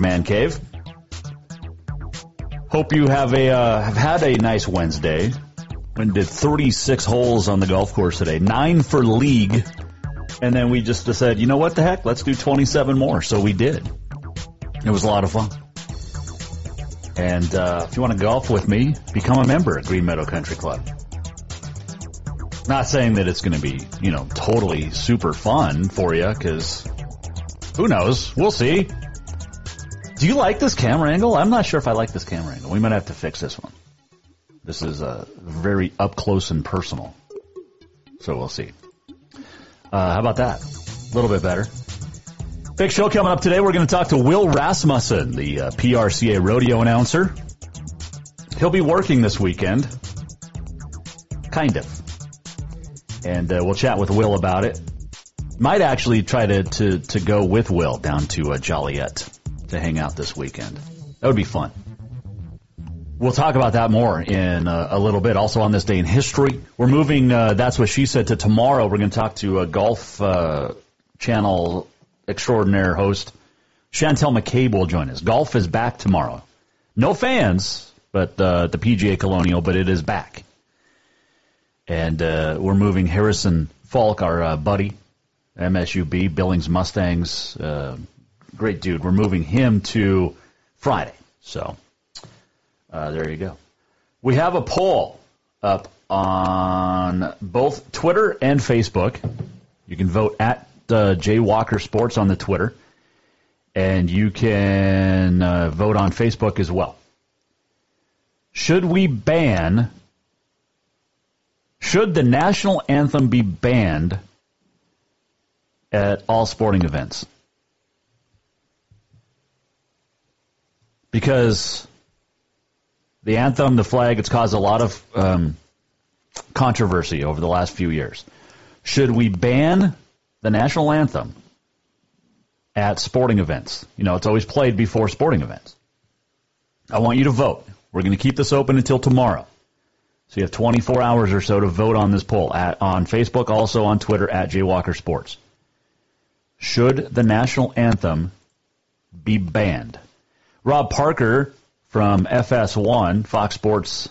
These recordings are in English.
Man Cave. Hope you have a uh, have had a nice Wednesday. And did 36 holes on the golf course today, nine for league, and then we just said, you know what the heck, let's do 27 more. So we did. It was a lot of fun. And uh, if you want to golf with me, become a member at Green Meadow Country Club. Not saying that it's going to be, you know, totally super fun for you, because who knows? We'll see. Do you like this camera angle? I'm not sure if I like this camera angle. We might have to fix this one. This is uh, very up close and personal. So we'll see. Uh, how about that? A little bit better. Big show coming up today. We're going to talk to Will Rasmussen, the uh, PRCA rodeo announcer. He'll be working this weekend. Kind of. And uh, we'll chat with Will about it. Might actually try to, to, to go with Will down to uh, Joliet to hang out this weekend. That would be fun. We'll talk about that more in uh, a little bit. Also on this day in history, we're moving. Uh, that's what she said to tomorrow. We're going to talk to a golf uh, channel extraordinaire host Chantel McCabe will join us. Golf is back tomorrow. No fans, but uh, the PGA Colonial, but it is back. And uh, we're moving Harrison Falk, our uh, buddy, MSUB Billings Mustangs, uh, great dude. We're moving him to Friday. So uh, there you go. We have a poll up on both Twitter and Facebook. You can vote at uh, Jay Walker Sports on the Twitter, and you can uh, vote on Facebook as well. Should we ban? Should the national anthem be banned at all sporting events? Because the anthem, the flag, it's caused a lot of um, controversy over the last few years. Should we ban the national anthem at sporting events? You know, it's always played before sporting events. I want you to vote. We're going to keep this open until tomorrow. So you have 24 hours or so to vote on this poll at, on Facebook, also on Twitter at Jaywalker Sports. Should the national anthem be banned? Rob Parker from FS1, Fox Sports,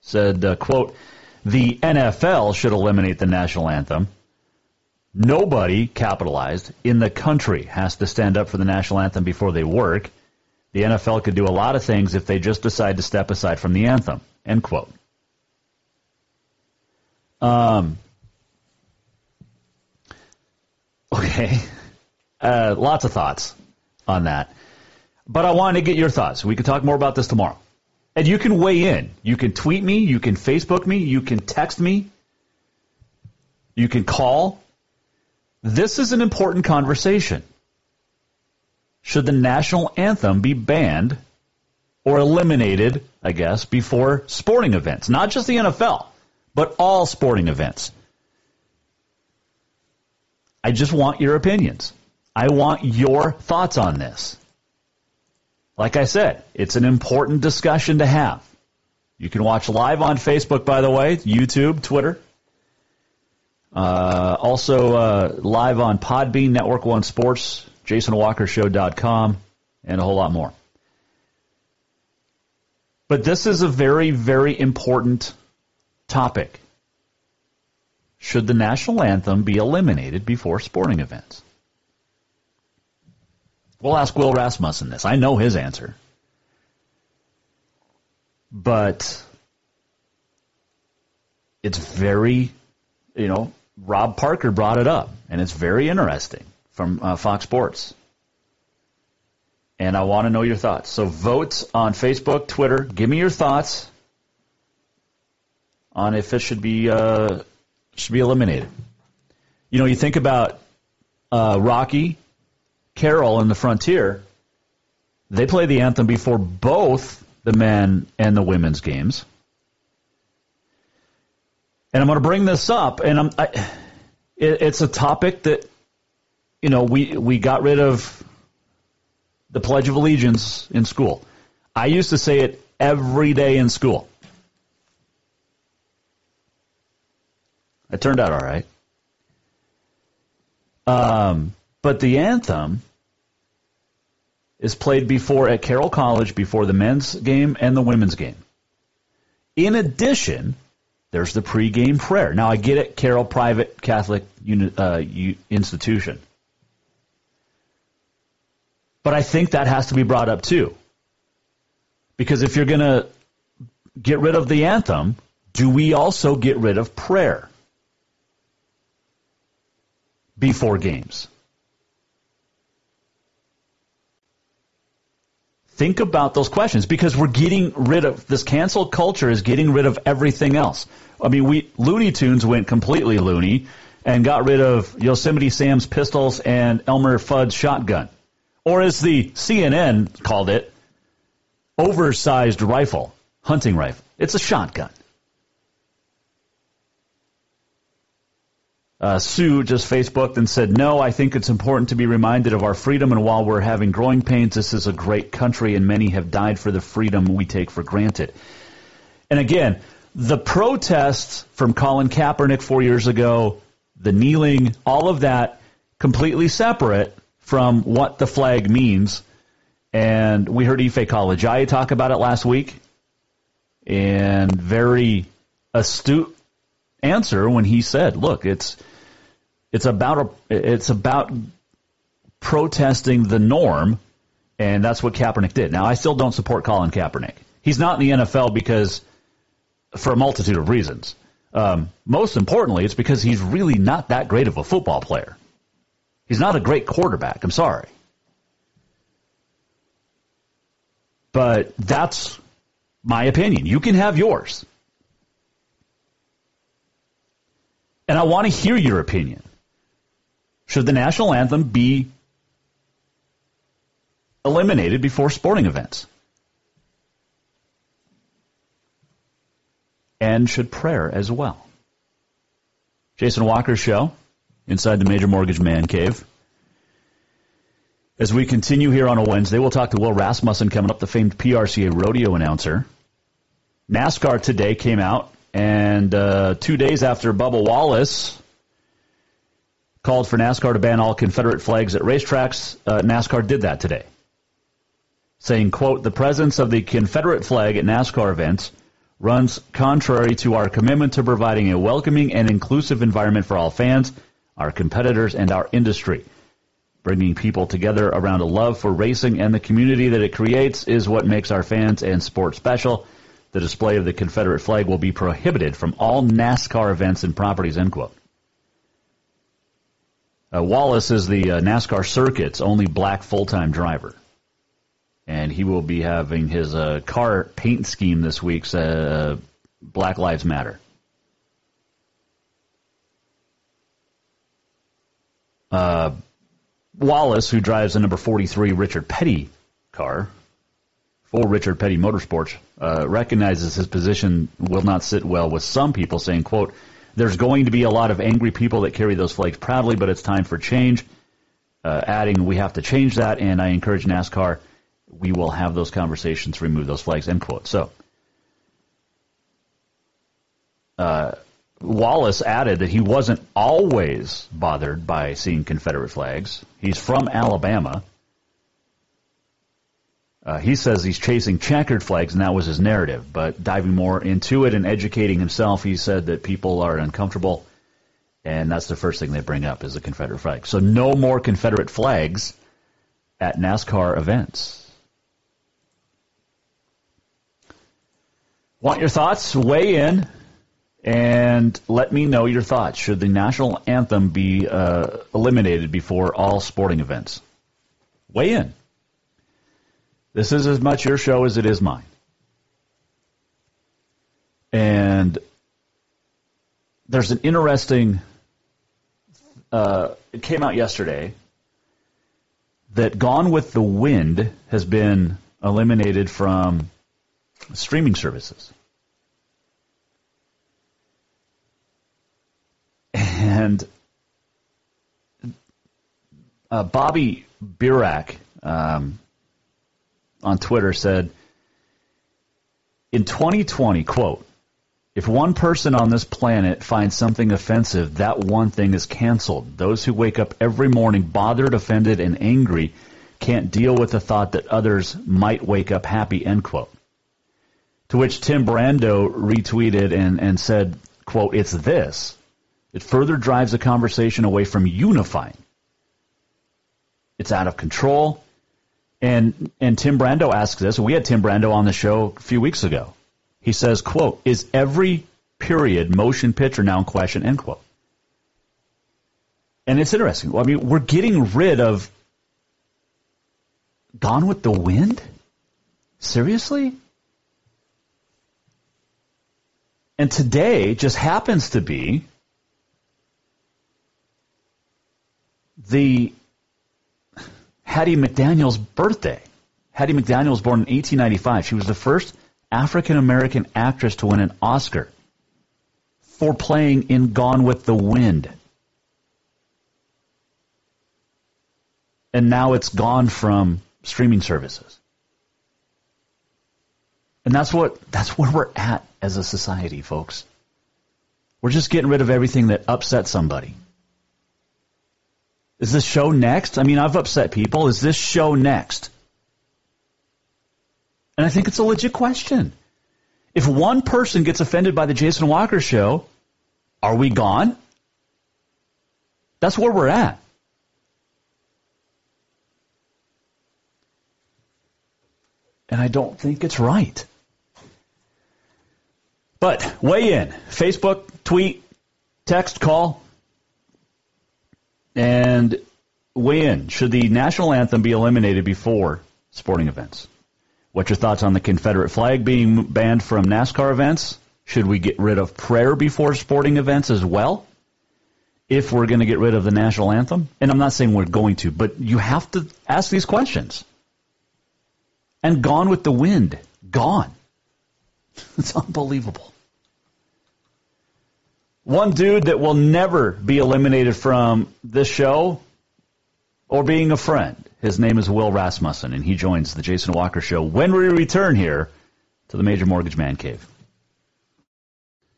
said, uh, quote, the NFL should eliminate the national anthem. Nobody, capitalized, in the country has to stand up for the national anthem before they work. The NFL could do a lot of things if they just decide to step aside from the anthem. End quote. Um, okay. Uh, lots of thoughts on that. But I wanted to get your thoughts. We could talk more about this tomorrow. And you can weigh in. You can tweet me. You can Facebook me. You can text me. You can call. This is an important conversation. Should the national anthem be banned or eliminated, I guess, before sporting events? Not just the NFL, but all sporting events. I just want your opinions. I want your thoughts on this. Like I said, it's an important discussion to have. You can watch live on Facebook, by the way, YouTube, Twitter. Uh, also uh, live on Podbean, Network One Sports, JasonWalkerShow.com, and a whole lot more. But this is a very, very important topic. should the national anthem be eliminated before sporting events? We'll ask Will Rasmussen this. I know his answer. But it's very, you know, Rob Parker brought it up, and it's very interesting from uh, Fox Sports. And I want to know your thoughts. So vote on Facebook, Twitter. Give me your thoughts on if it should be uh, should be eliminated. You know, you think about uh, Rocky, Carroll, and the Frontier. They play the anthem before both the men and the women's games. And I'm going to bring this up, and I'm, I, it, it's a topic that, you know, we we got rid of the Pledge of Allegiance in school. I used to say it every day in school. It turned out all right. Um, but the anthem is played before at Carroll College before the men's game and the women's game. In addition, there's the pregame prayer. Now, I get it, Carroll Private Catholic uni, uh, Institution. But I think that has to be brought up too. Because if you're going to get rid of the anthem, do we also get rid of prayer before games? Think about those questions because we're getting rid of this cancel culture is getting rid of everything else. I mean, we Looney Tunes went completely loony and got rid of Yosemite Sam's pistols and Elmer Fudd's shotgun, or as the CNN called it, oversized rifle, hunting rifle. It's a shotgun. Uh, Sue just Facebooked and said, No, I think it's important to be reminded of our freedom, and while we're having growing pains, this is a great country, and many have died for the freedom we take for granted. And again, the protests from Colin Kaepernick four years ago, the kneeling, all of that completely separate from what the flag means. And we heard Ife Kalajaya talk about it last week, and very astute answer when he said, "Look, it's it's about a, it's about protesting the norm, and that's what Kaepernick did." Now, I still don't support Colin Kaepernick. He's not in the NFL because for a multitude of reasons. Um, most importantly, it's because he's really not that great of a football player. He's not a great quarterback. I'm sorry. But that's my opinion. You can have yours. And I want to hear your opinion. Should the national anthem be eliminated before sporting events? And should prayer as well? Jason Walker Show, inside the Major Mortgage Man Cave. As we continue here on a Wednesday, we'll talk to Will Rasmussen coming up, the famed PRCA rodeo announcer. NASCAR today came out and uh, two days after Bubba Wallace called for NASCAR to ban all Confederate flags at racetracks, uh, NASCAR did that today, saying, "quote The presence of the Confederate flag at NASCAR events." runs contrary to our commitment to providing a welcoming and inclusive environment for all fans, our competitors, and our industry. Bringing people together around a love for racing and the community that it creates is what makes our fans and sport special. The display of the Confederate flag will be prohibited from all NASCAR events and properties, end quote. Uh, Wallace is the uh, NASCAR circuit's only black full-time driver. And he will be having his uh, car paint scheme this week's uh, Black Lives Matter. Uh, Wallace, who drives a number 43 Richard Petty car, for Richard Petty Motorsports, uh, recognizes his position will not sit well with some people, saying, quote, there's going to be a lot of angry people that carry those flags proudly, but it's time for change. Uh, adding, we have to change that, and I encourage NASCAR, we will have those conversations remove those flags, end quote. So, uh, Wallace added that he wasn't always bothered by seeing Confederate flags. He's from Alabama. Uh, he says he's chasing checkered flags, and that was his narrative. But diving more into it and educating himself, he said that people are uncomfortable And that's the first thing they bring up is the Confederate flag. So no more Confederate flags at NASCAR events. Want your thoughts? Weigh in and let me know your thoughts. Should the national anthem be uh, eliminated before all sporting events? Weigh in. This is as much your show as it is mine. And there's an interesting, uh, it came out yesterday that Gone with the Wind has been eliminated from streaming services. And uh, Bobby Burack um, on Twitter said, in 2020, quote, if one person on this planet finds something offensive, that one thing is canceled. Those who wake up every morning bothered, offended, and angry can't deal with the thought that others might wake up happy, end quote. To which Tim Brando retweeted and, and said, quote, it's this. It further drives the conversation away from unifying. It's out of control. And and Tim Brando asks this, we had Tim Brando on the show a few weeks ago. He says, quote, is every period motion picture now in question, end quote. And it's interesting. I mean, we're getting rid of Gone with the Wind? Seriously? And today just happens to be the Hattie McDaniel's birthday. Hattie McDaniel was born in 1895. She was the first African American actress to win an Oscar for playing in Gone with the Wind. And now it's gone from streaming services. And that's what that's where we're at as a society, folks. We're just getting rid of everything that upsets somebody. Is this show next? I mean, I've upset people. Is this show next? And I think it's a legit question. If one person gets offended by the Jason Walker show, are we gone? That's where we're at. And I don't think it's right. But weigh in. Facebook, tweet, text, call, and in. Should the national anthem be eliminated before sporting events? What's your thoughts on the Confederate flag being banned from NASCAR events? Should we get rid of prayer before sporting events as well? If we're going to get rid of the national anthem? And I'm not saying we're going to, but you have to ask these questions. And gone with the wind. Gone. It's unbelievable. One dude that will never be eliminated from this show or being a friend his name is Will Rasmussen, and he joins the Jason Walker Show when we return here to the Major Mortgage Man Cave.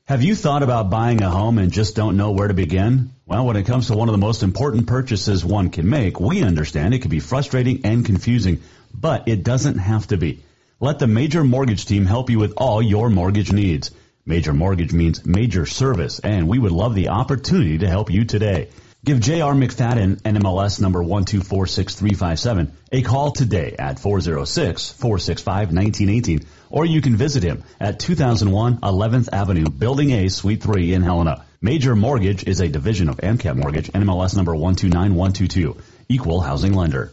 Have you thought about buying a home and just don't know where to begin? Well, when it comes to one of the most important purchases one can make, we understand it can be frustrating and confusing, but it doesn't have to be. Let the Major Mortgage team help you with all your mortgage needs. Major Mortgage means major service, and we would love the opportunity to help you today. Give J.R. McFadden, NMLS number 1246357, a call today at 406-465-1918, or you can visit him at 2001 11th Avenue, Building A, Suite 3 in Helena. Major Mortgage is a division of AMCAP Mortgage, NMLS number 129122, equal housing lender.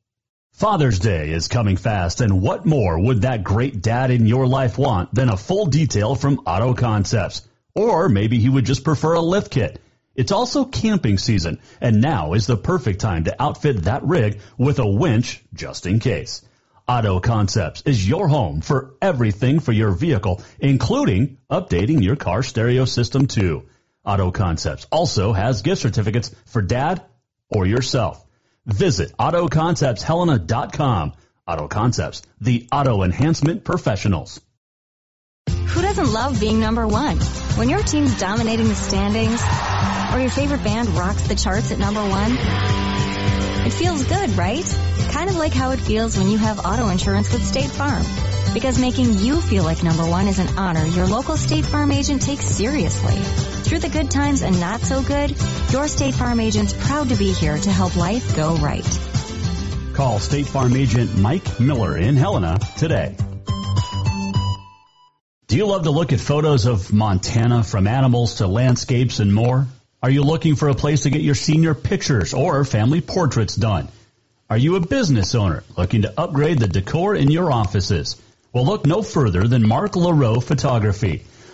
Father's Day is coming fast, and what more would that great dad in your life want than a full detail from Auto Concepts? Or maybe he would just prefer a lift kit. It's also camping season, and now is the perfect time to outfit that rig with a winch just in case. Auto Concepts is your home for everything for your vehicle, including updating your car stereo system too. Auto Concepts also has gift certificates for dad or yourself. Visit AutoConceptsHelena.com. Auto Concepts, the auto enhancement professionals. Who doesn't love being number one? When your team's dominating the standings, or your favorite band rocks the charts at number one, it feels good, right? Kind of like how it feels when you have auto insurance with State Farm. Because making you feel like number one is an honor your local State Farm agent takes seriously. Through the good times and not so good, your State Farm agent's proud to be here to help life go right. Call State Farm agent Mike Miller in Helena today. Do you love to look at photos of Montana from animals to landscapes and more? Are you looking for a place to get your senior pictures or family portraits done? Are you a business owner looking to upgrade the decor in your offices? Well, look no further than Mark LaRoe Photography.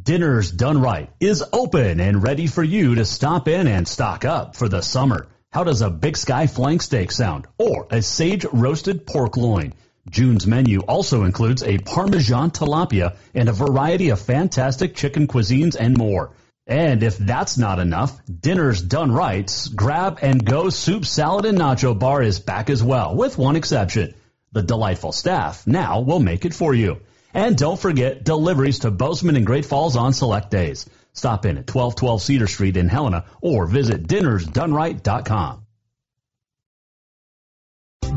Dinners Done Right is open and ready for you to stop in and stock up for the summer. How does a Big Sky flank steak sound? Or a sage roasted pork loin? June's menu also includes a Parmesan tilapia and a variety of fantastic chicken cuisines and more. And if that's not enough, Dinner's Done Right's Grab and Go Soup, Salad, and Nacho Bar is back as well, with one exception. The delightful staff now will make it for you. And don't forget deliveries to Bozeman and Great Falls on select days. Stop in at 1212 Cedar Street in Helena or visit dinnersdoneright.com.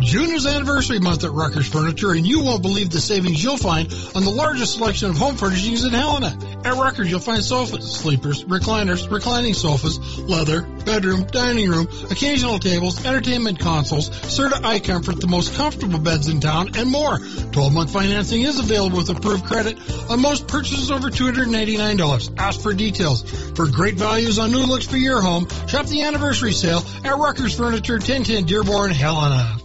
Junior's anniversary month at Rucker's Furniture, and you won't believe the savings you'll find on the largest selection of home furnishings in Helena. At Rucker's, you'll find sofas, sleepers, recliners, reclining sofas, leather, bedroom, dining room, occasional tables, entertainment consoles, Serta iComfort, the most comfortable beds in town, and more. 12-month financing is available with approved credit on most purchases over $289. Ask for details. For great values on new looks for your home, shop the anniversary sale at Rucker's Furniture, 1010 Dearborn, Helena.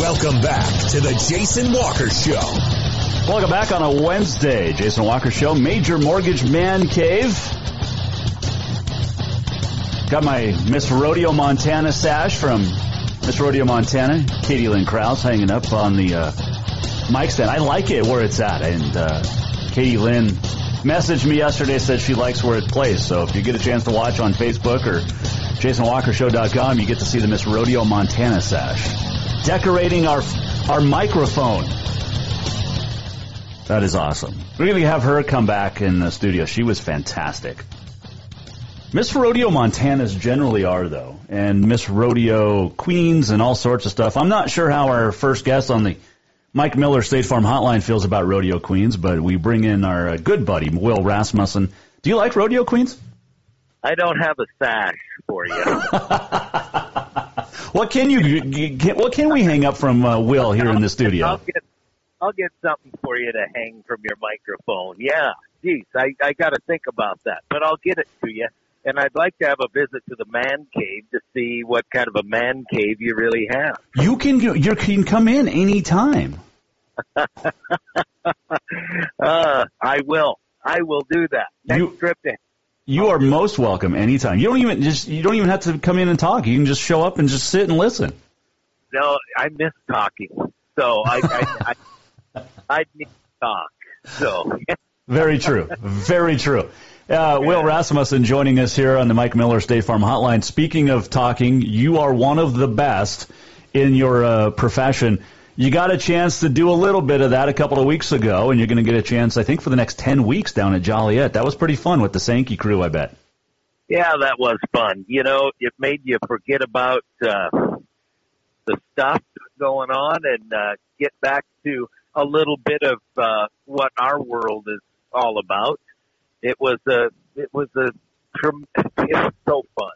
Welcome back to the Jason Walker Show. Welcome back on a Wednesday. Jason Walker Show, Major Mortgage Man Cave. Got my Miss Rodeo Montana sash from Miss Rodeo Montana, Katie Lynn Krause, hanging up on the uh, mic stand. I like it where it's at. And uh, Katie Lynn messaged me yesterday, said she likes where it plays. So if you get a chance to watch on Facebook or JasonWalkerShow.com, you get to see the Miss Rodeo Montana sash decorating our our microphone. That is awesome. We're going to have her come back in the studio. She was fantastic. Miss Rodeo Montanas generally are, though, and Miss Rodeo Queens and all sorts of stuff. I'm not sure how our first guest on the Mike Miller State Farm Hotline feels about Rodeo Queens, but we bring in our uh, good buddy, Will Rasmussen. Do you like Rodeo Queens? I don't have a sash for you. What can you? What can we hang up from uh, Will here in the studio? I'll get, I'll get something for you to hang from your microphone. Yeah, geez, I I got to think about that, but I'll get it to you. And I'd like to have a visit to the man cave to see what kind of a man cave you really have. You can you can come in anytime. uh, I will. I will do that. Next you, trip to you are most welcome anytime. You don't even just you don't even have to come in and talk. You can just show up and just sit and listen. No, I miss talking, so I I, I, I need to talk. So very true, very true. Uh, Will Rasmussen joining us here on the Mike Miller State Farm Hotline. Speaking of talking, you are one of the best in your uh, profession you got a chance to do a little bit of that a couple of weeks ago, and you're going to get a chance, I think, for the next 10 weeks down at Joliet. That was pretty fun with the Sankey crew, I bet. Yeah, that was fun. You know, it made you forget about uh, the stuff going on and uh, get back to a little bit of uh, what our world is all about. It was a, it was a, it was so fun.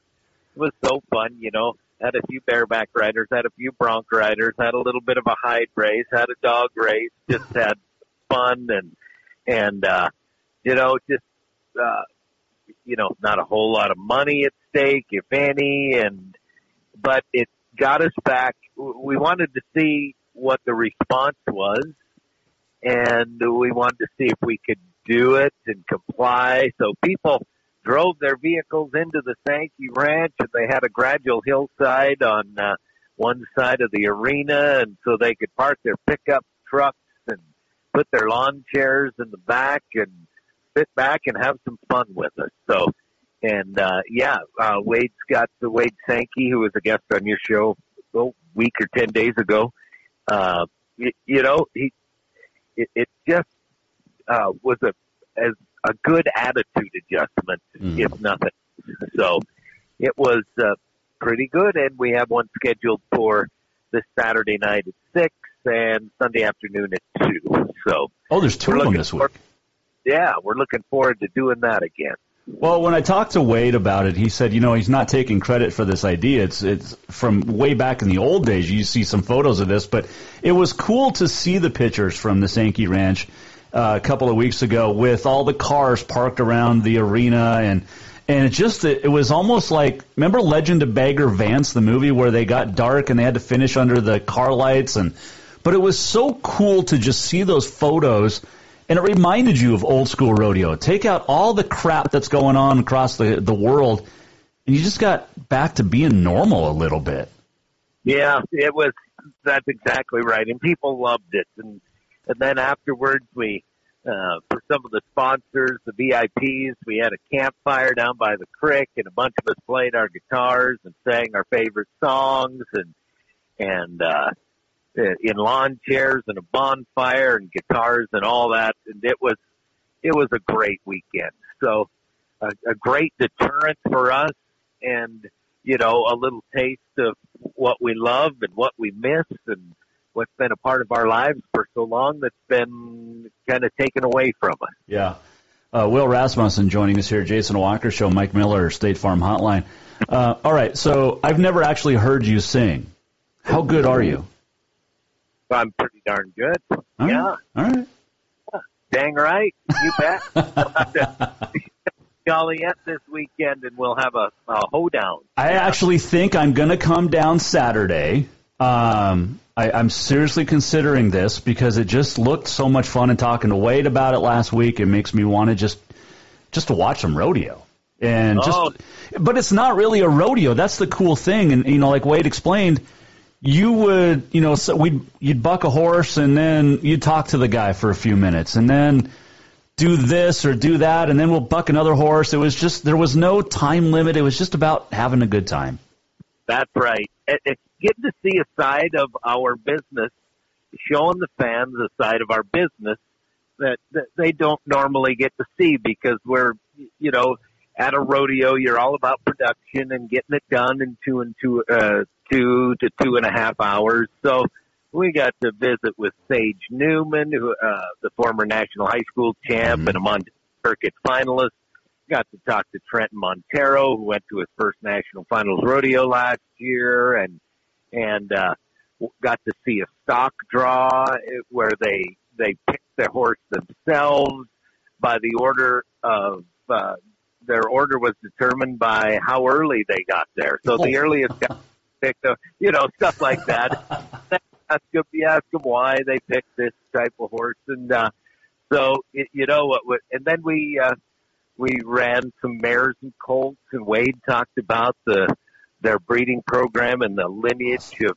It was so fun, you know had a few bareback riders, had a few bronc riders, had a little bit of a hide race, had a dog race, just had fun and and uh you know, just uh, you know, not a whole lot of money at stake, if any, and but it got us back. We wanted to see what the response was, and we wanted to see if we could do it and comply. So people drove their vehicles into the Sankey Ranch, and they had a gradual hillside on uh, one side of the arena, and so they could park their pickup trucks and put their lawn chairs in the back and sit back and have some fun with us. So, and uh, yeah, uh, Wade's got the Wade Sankey, who was a guest on your show a week or ten days ago. Uh, you, you know, he it, it just uh, was a as a good attitude adjustment, mm. if nothing. So it was uh, pretty good, and we have one scheduled for this Saturday night at six and Sunday afternoon at two. So oh, there's two of them this week. yeah, we're looking forward to doing that again. Well, when I talked to Wade about it, he said, you know, he's not taking credit for this idea. It's it's from way back in the old days. You see some photos of this, but it was cool to see the pictures from the Sankey Ranch uh, a couple of weeks ago with all the cars parked around the arena and and it just it, was almost like remember Legend of Bagger Vance, the movie where they got dark and they had to finish under the car lights and but it was so cool to just see those photos and it reminded you of old school rodeo. Take out all the crap that's going on across the, the world, and you just got back to being normal a little bit. Yeah, it was. That's exactly right, and people loved it. And and then afterwards, we uh, for some of the sponsors, the VIPs, we had a campfire down by the creek, and a bunch of us played our guitars and sang our favorite songs, and and uh, in lawn chairs and a bonfire and guitars and all that. And it was, it was a great weekend. So a, a great deterrent for us and, you know, a little taste of what we love and what we miss and what's been a part of our lives for so long that's been kind of taken away from us. Yeah. Uh, Will Rasmussen joining us here, Jason Walker Show, Mike Miller, State Farm Hotline. Uh, all right, so I've never actually heard you sing. How good are you? I'm pretty darn good. All yeah. Right. All right. Dang right. You bet. Joliet this weekend, and we'll have a, a hoedown. I actually think I'm going to come down Saturday. Um, I, I'm seriously considering this because it just looked so much fun. And talking to Wade about it last week, it makes me want to just just to watch some rodeo. And just, oh. but it's not really a rodeo. That's the cool thing. And you know, like Wade explained, you would, you know, so we'd you'd buck a horse and then you'd talk to the guy for a few minutes and then do this or do that and then we'll buck another horse. It was just there was no time limit. It was just about having a good time. That's right. It's getting to see a side of our business, showing the fans a side of our business that, that they don't normally get to see because we're, you know, at a rodeo, you're all about production and getting it done in two and two, uh, two to two and a half hours. So we got to visit with Sage Newman, who, uh, the former national high school champ mm-hmm. and a Montana Circuit finalist. Got to talk to Trenton Montero, who went to his first national finals rodeo last year and, and, uh, got to see a stock draw where they, they picked their horse themselves by the order of, uh, their order was determined by how early they got there. So the oh. earliest got picked, a, you know, stuff like that. ask them, you ask them why they picked this type of horse, and uh, so it, you know what? And then we uh, we ran some mares and colts, and Wade talked about the their breeding program and the lineage of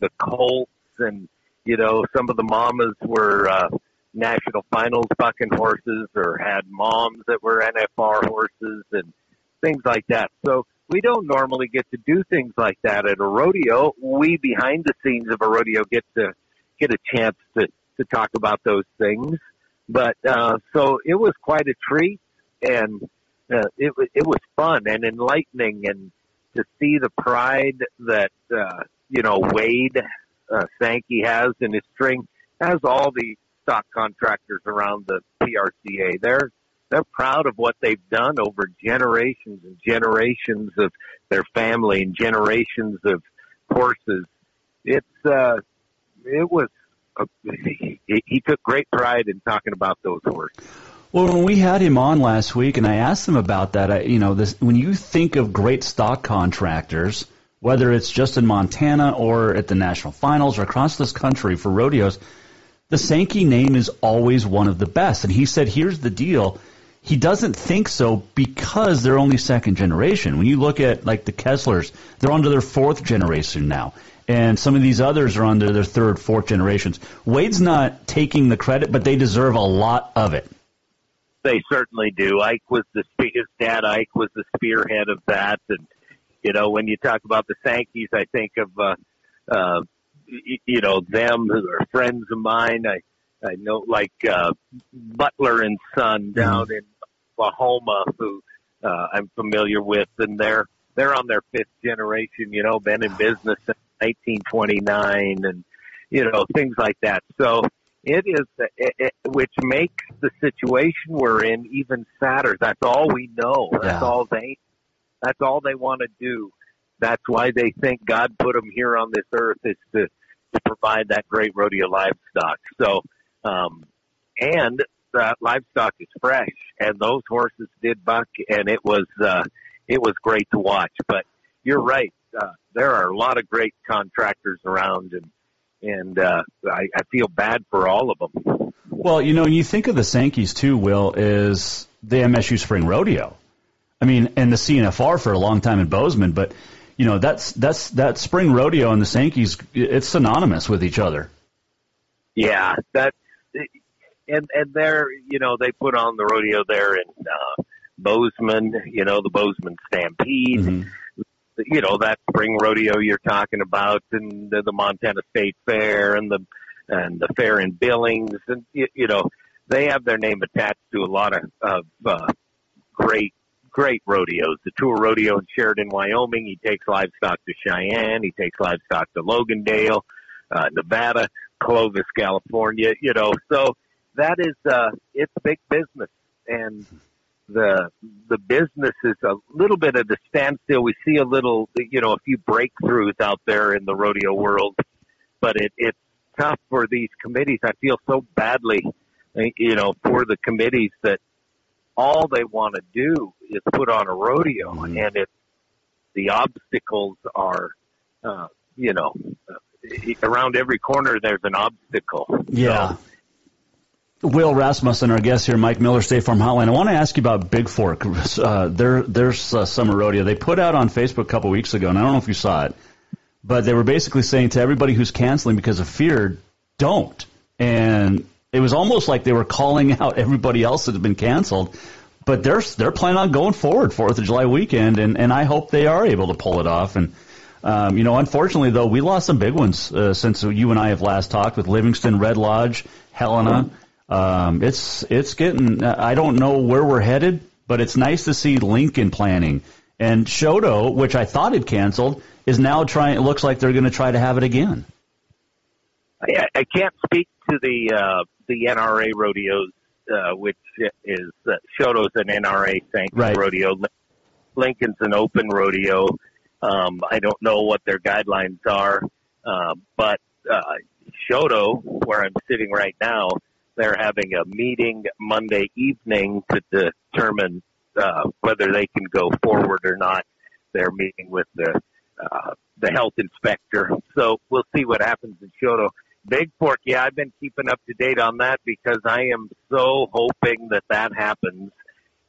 the colts, and you know, some of the mamas were. Uh, national finals bucking horses or had moms that were NFR horses and things like that. So we don't normally get to do things like that at a rodeo. We behind the scenes of a rodeo get to get a chance to to talk about those things. But uh, so it was quite a treat, and uh, it it was fun and enlightening, and to see the pride that uh, you know Wade uh, Sankey has in his string, has all the stock contractors around the PRCA. They're they're proud of what they've done over generations and generations of their family and generations of horses. It's uh, it was a, he, he took great pride in talking about those horses. Well, when we had him on last week, and I asked him about that, I, you know, this, when you think of great stock contractors, whether it's just in Montana or at the national finals or across this country for rodeos, the Sankey name is always one of the best. And he said, here's the deal. He doesn't think so because they're only second generation. When you look at like the Keslers, they're under their fourth generation now. And some of these others are under their third, fourth generations. Wade's not taking the credit, but they deserve a lot of it. They certainly do. Ike was the his dad. Ike was the spearhead of that, and you know when you talk about the Sankeys, I think of uh, uh, you know them who are friends of mine. I I know like uh, Beutler and Son down in Oklahoma, who uh, I'm familiar with, and they're they're on their fifth generation. You know, been in business since 1929, and you know things like that. So it is, it, it, which makes the situation we're in even sadder. That's all we know. That's yeah. all they, that's all they want to do. That's why they think God put them here on this earth is to, to provide that great rodeo livestock. So, um, and that livestock is fresh and those horses did buck and it was, uh, it was great to watch, but you're right. Uh, there are a lot of great contractors around and, and uh, I, I feel bad for all of them. Well, you know, when you think of the Sankeys too, Will, is the MSU Spring Rodeo. I mean, and the CNFR for a long time in Bozeman, but you know, that's that's that Spring Rodeo and the Sankeys, it's synonymous with each other. Yeah, that and and there, you know, they put on the rodeo there in uh, Bozeman, you know, the Bozeman Stampede. Mm-hmm you know that spring rodeo you're talking about, and the, the Montana State Fair, and the and the fair in Billings, and you, you know they have their name attached to a lot of, of uh, great great rodeos. The Tour Rodeo in Sheridan, Wyoming. He takes livestock to Cheyenne. He takes livestock to Logandale, uh, Nevada, Clovis, California. You know, so that is uh, it's big business, and the the business is a little bit at a standstill. We see a little, you know, a few breakthroughs out there in the rodeo world, but it, it's tough for these committees. I feel so badly, you know, for the committees that all they want to do is put on a rodeo, mm-hmm. and it the obstacles are, uh, you know, around every corner there's an obstacle. Yeah. So, Will Rasmussen, our guest here, Mike Miller, State Farm Hotline. I want to ask you about Bigfork. Uh, their their uh, summer rodeo. They put out on Facebook a couple weeks ago, and I don't know if you saw it, but they were basically saying to everybody who's canceling because of fear, don't. And it was almost like they were calling out everybody else that had been canceled. But they're they're planning on going forward Fourth of July weekend, and and I hope they are able to pull it off. And um, you know, unfortunately though, we lost some big ones uh, since you and I have last talked with Livingston, Red Lodge, Helena. Um, it's it's getting. I don't know where we're headed, but it's nice to see Lincoln planning and Choteau, which I thought had canceled, is now trying. It looks like they're going to try to have it again. I, I can't speak to the uh, the NRA rodeos, uh, which is uh, Choteau's an NRA sanctioned right. rodeo. Lincoln's an open rodeo. Um, I don't know what their guidelines are, uh, but uh, Choteau, where I'm sitting right now, they're having a meeting Monday evening to determine uh, whether they can go forward or not. They're meeting with the uh, the health inspector, so we'll see what happens in Choteau. Bigfork, yeah, I've been keeping up to date on that because I am so hoping that that happens.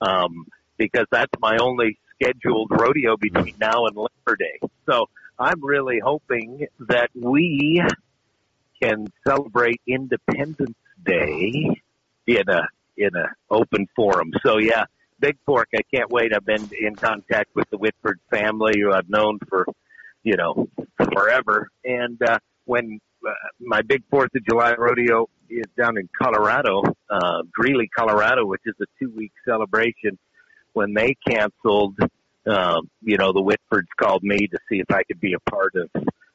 Um, because that's my only scheduled rodeo between now and Labor Day. So I'm really hoping that we can celebrate Independence Day in a in a open forum. So yeah, Bigfork. I can't wait. I've been in contact with the Whitford family, who I've known for you know forever. And uh, when uh, my big Fourth of July rodeo is down in Colorado, uh, Greeley, Colorado, which is a two week celebration. When they canceled, um, you know, the Whitfords called me to see if I could be a part of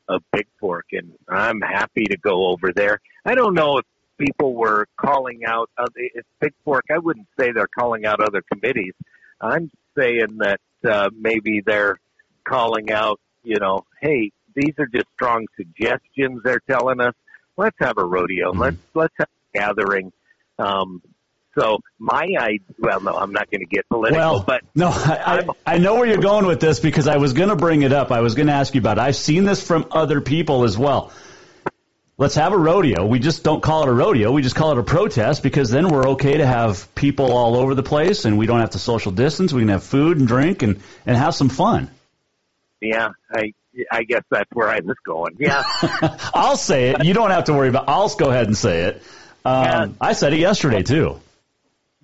of Big Fork, and I'm happy to go over there. I don't know if people were calling out. Uh, it's Big Fork. I wouldn't say they're calling out other committees. I'm saying that uh, maybe they're calling out. You know, hey, these are just strong suggestions. They're telling us, let's have a rodeo. Mm-hmm. Let's let's have a gathering. Um, So my idea, well, no, I'm not going to get political, well, but no, I, I, I know where you're going with this because I was going to bring it up. I was going to ask you about it. I've seen this from other people as well. Let's have a rodeo. We just don't call it a rodeo. We just call it a protest because then we're okay to have people all over the place and we don't have to social distance. We can have food and drink and, and have some fun. Yeah, I I guess that's where I was going. Yeah, I'll say it. You don't have to worry about. I'll go ahead and say it. Um, yeah. I said it yesterday too.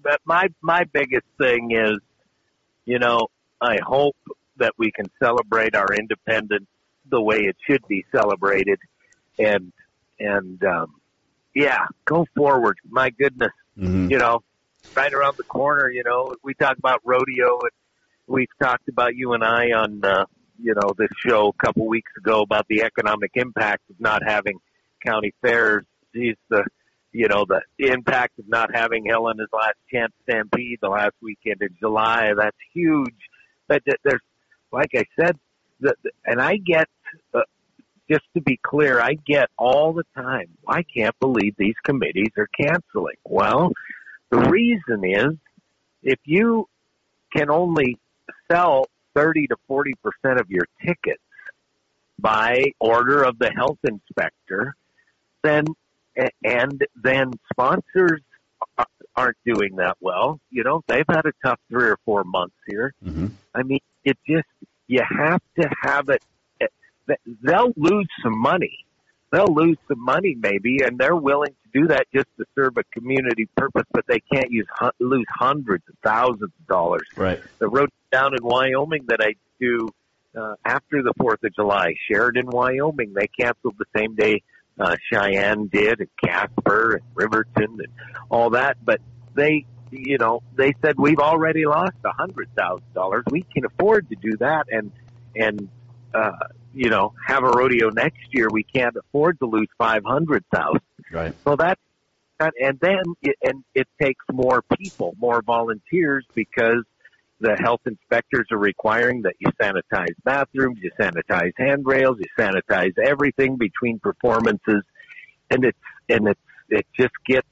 But my my biggest thing is, you know, I hope that we can celebrate our independence the way it should be celebrated, and and um, yeah, go forward. My goodness, mm-hmm. you know, right around the corner. You know, we talk about rodeo, and we've talked about you and I on uh, you know this show a couple weeks ago about the economic impact of not having county fairs. Geez, the you know the impact of not having Helena's last chance stampede the last weekend in July. That's huge. But there's, like I said, the, and I get. Uh, just to be clear, I get all the time, I can't believe these committees are canceling. Well, the reason is if you can only sell 30 to 40 percent of your tickets by order of the health inspector, then and then sponsors aren't doing that well. You know, they've had a tough three or four months here. Mm-hmm. I mean, it just you have to have it. They'll lose some money. They'll lose some money maybe, and they're willing to do that just to serve a community purpose. But they can't use lose hundreds of thousands of dollars. Right. The road down in Wyoming that I do uh, after the Fourth of July, Sheridan, Wyoming, they canceled the same day uh, Cheyenne did, and Casper and Riverton and all that. But they, you know, they said we've already lost a hundred thousand dollars. We can afford to do that, and and uh, you know, have a rodeo next year. We can't afford to lose five hundred thousand. Right. So that's and then it, and it takes more people, more volunteers because the health inspectors are requiring that you sanitize bathrooms, you sanitize handrails, you sanitize everything between performances, and it's and it's it just gets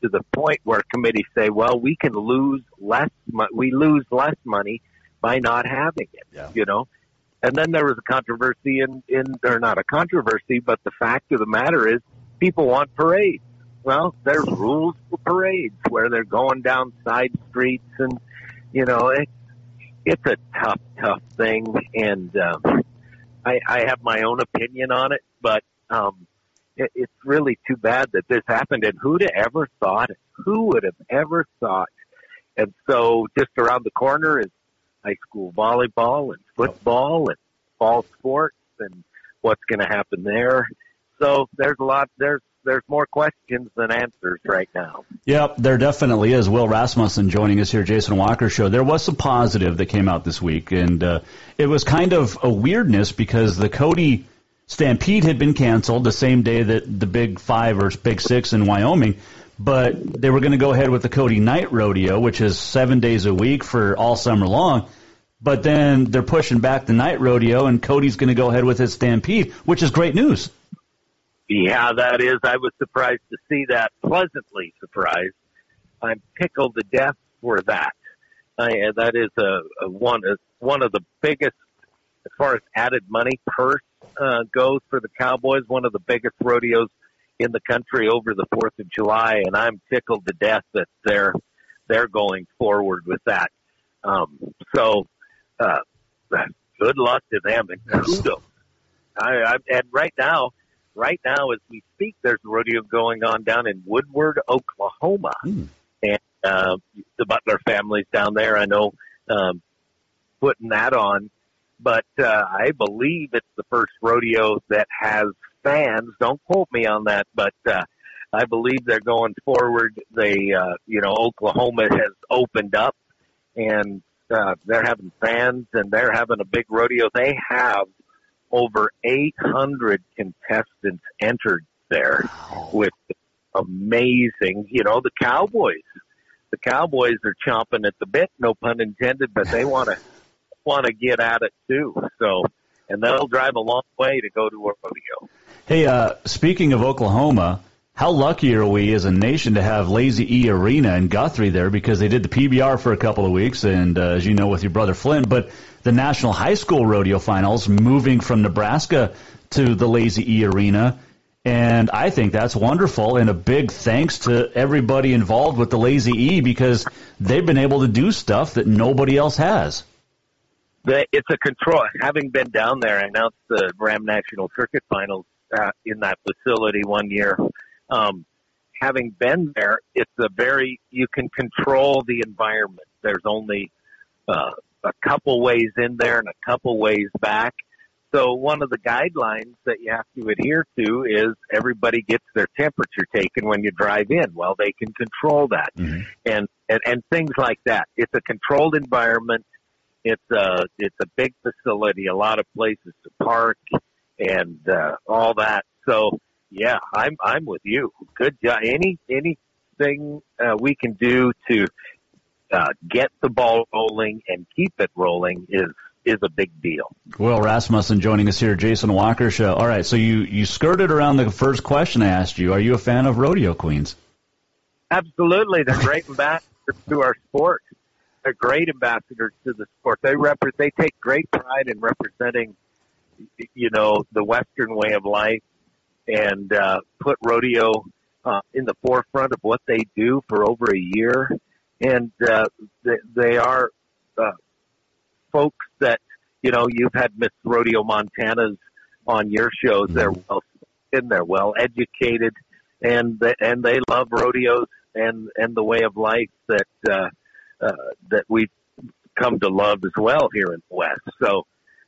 to the point where committees say, well, we can lose less, mo- we lose less money by not having it, yeah. you know. And then there was a controversy in, in, or not a controversy, but the fact of the matter is people want parades. Well, there's rules for parades where they're going down side streets and you know, it, it's a tough, tough thing, and um, I, I have my own opinion on it, but um, it, it's really too bad that this happened. And who'd have ever thought? Who would have ever thought? And so, just around the corner is high school volleyball and football and fall sports, and what's going to happen there. So there's a lot. There's there's more questions than answers right now. Yep, there definitely is. Will Rasmussen joining us here, Jason Walker Show. There was some positive that came out this week, and uh, it was kind of a weirdness because the Cody Stampede had been canceled the same day that the Big Five or Big Six in Wyoming, but they were going to go ahead with the Cody Night Rodeo, which is seven days a week for all summer long. But then they're pushing back the night rodeo, and Cody's going to go ahead with his Stampede, which is great news. Yeah, that is. I was surprised to see that. Pleasantly surprised. I'm tickled to death for that. I, that is a, a one a, one of the biggest, as far as added money purse uh, goes for the Cowboys. One of the biggest rodeos in the country over the Fourth of July, and I'm tickled to death that they're they're going forward with that. Um, so, uh, good luck to them and kudos. I, I, and right now, right now, as we speak, there's a rodeo going on down in Woodward, Oklahoma, mm. and uh, the Beutler family's down there. I know um, putting that on, but uh, I believe it's the first rodeo that has fans. Don't quote me on that, but uh, I believe they're going forward. They, uh, you know, Oklahoma has opened up, and uh, they're having fans, and they're having a big rodeo. They have over 800 contestants entered there with amazing, you know, the Cowboys. The Cowboys are chomping at the bit, no pun intended, but they want to want to get at it too. So, and they'll drive a long way to go to a rodeo. Hey, uh, speaking of Oklahoma, how lucky are we as a nation to have Lazy E Arena in Guthrie there because they did the PBR for a couple of weeks, and uh, as you know with your brother Flynn, but the National High School Rodeo Finals moving from Nebraska to the Lazy E Arena. And I think that's wonderful, and a big thanks to everybody involved with the Lazy E because they've been able to do stuff that nobody else has. It's a control. Having been down there, I announced the Ram National Circuit Finals uh, in that facility one year. Um, having been there, it's a very you can control the environment. There's only uh, a couple ways in there and a couple ways back. So one of the guidelines that you have to adhere to is everybody gets their temperature taken when you drive in. Well, they can control that mm-hmm. and, and, and things like that. It's a controlled environment. It's a, it's a big facility, a lot of places to park and, uh, all that. So yeah, I'm, I'm with you. Good job. Any, anything, uh, we can do to, uh, get the ball rolling and keep it rolling is is a big deal. Well, Rasmussen joining us here, Jason Walker show. All right, so you you skirted around the first question I asked you. Are you a fan of rodeo queens? Absolutely, they're great ambassadors to our sport. They're great ambassadors to the sport. They represent. They take great pride in representing, you know, the Western way of life, and uh, put rodeo uh, in the forefront of what they do for over a year and uh, they, they are uh, folks that you know you've had Miss Rodeo Montana's on your shows. Mm-hmm. They're well in, they're well educated, and they, and they love rodeos and and the way of life that uh, uh, that we've come to love as well here in the West. So.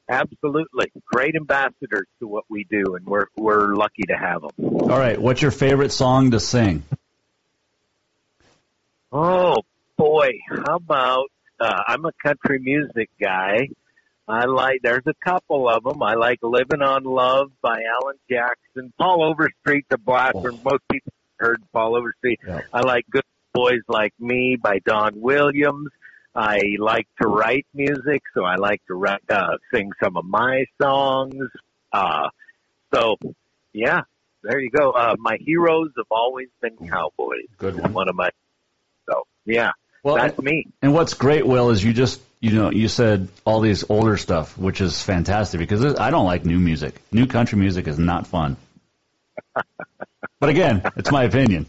Absolutely, great ambassadors to what we do, and we're we're lucky to have them. All right, what's your favorite song to sing? Oh boy, how about uh, I'm a country music guy. I like there's a couple of them. I like "Living on Love" by Alan Jackson. Paul Overstreet, the blaster. Oh. Most people heard Paul Overstreet. Yeah. I like "Good Boys Like Me" by Don Williams. I like to write music, so I like to write, uh, sing some of my songs. Uh, so, yeah, there you go. Uh, my heroes have always been cowboys. Good one. One of my. So, yeah. Well, that's me. And what's great, Will, is you just you know you said all these older stuff, which is fantastic because I don't like new music. New country music is not fun. but again, it's my opinion.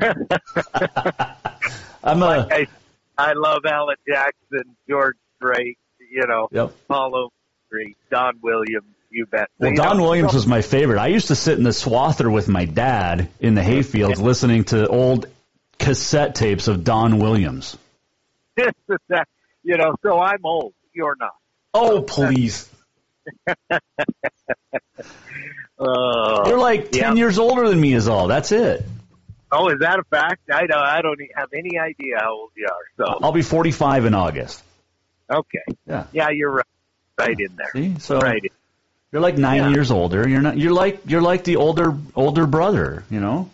I'm a. I, I love Alan Jackson, George Strait, you know, yep. Paulo Street, Don Williams. You bet. Well, Don know, Williams was my favorite. I used to sit in the swather with my dad in the hayfields listening to old cassette tapes of Don Williams. you know, so I'm old. You're not. Oh, please. uh, You're like ten yeah. years older than me, is all. That's it. Oh, is that a fact? I don't. I don't have any idea how old you are. So I'll be 45 in August. Okay. Yeah. Yeah, you're right. Right in there. See, so right. You're like nine yeah. years older. You're not. You're like. You're like the older older brother. You know.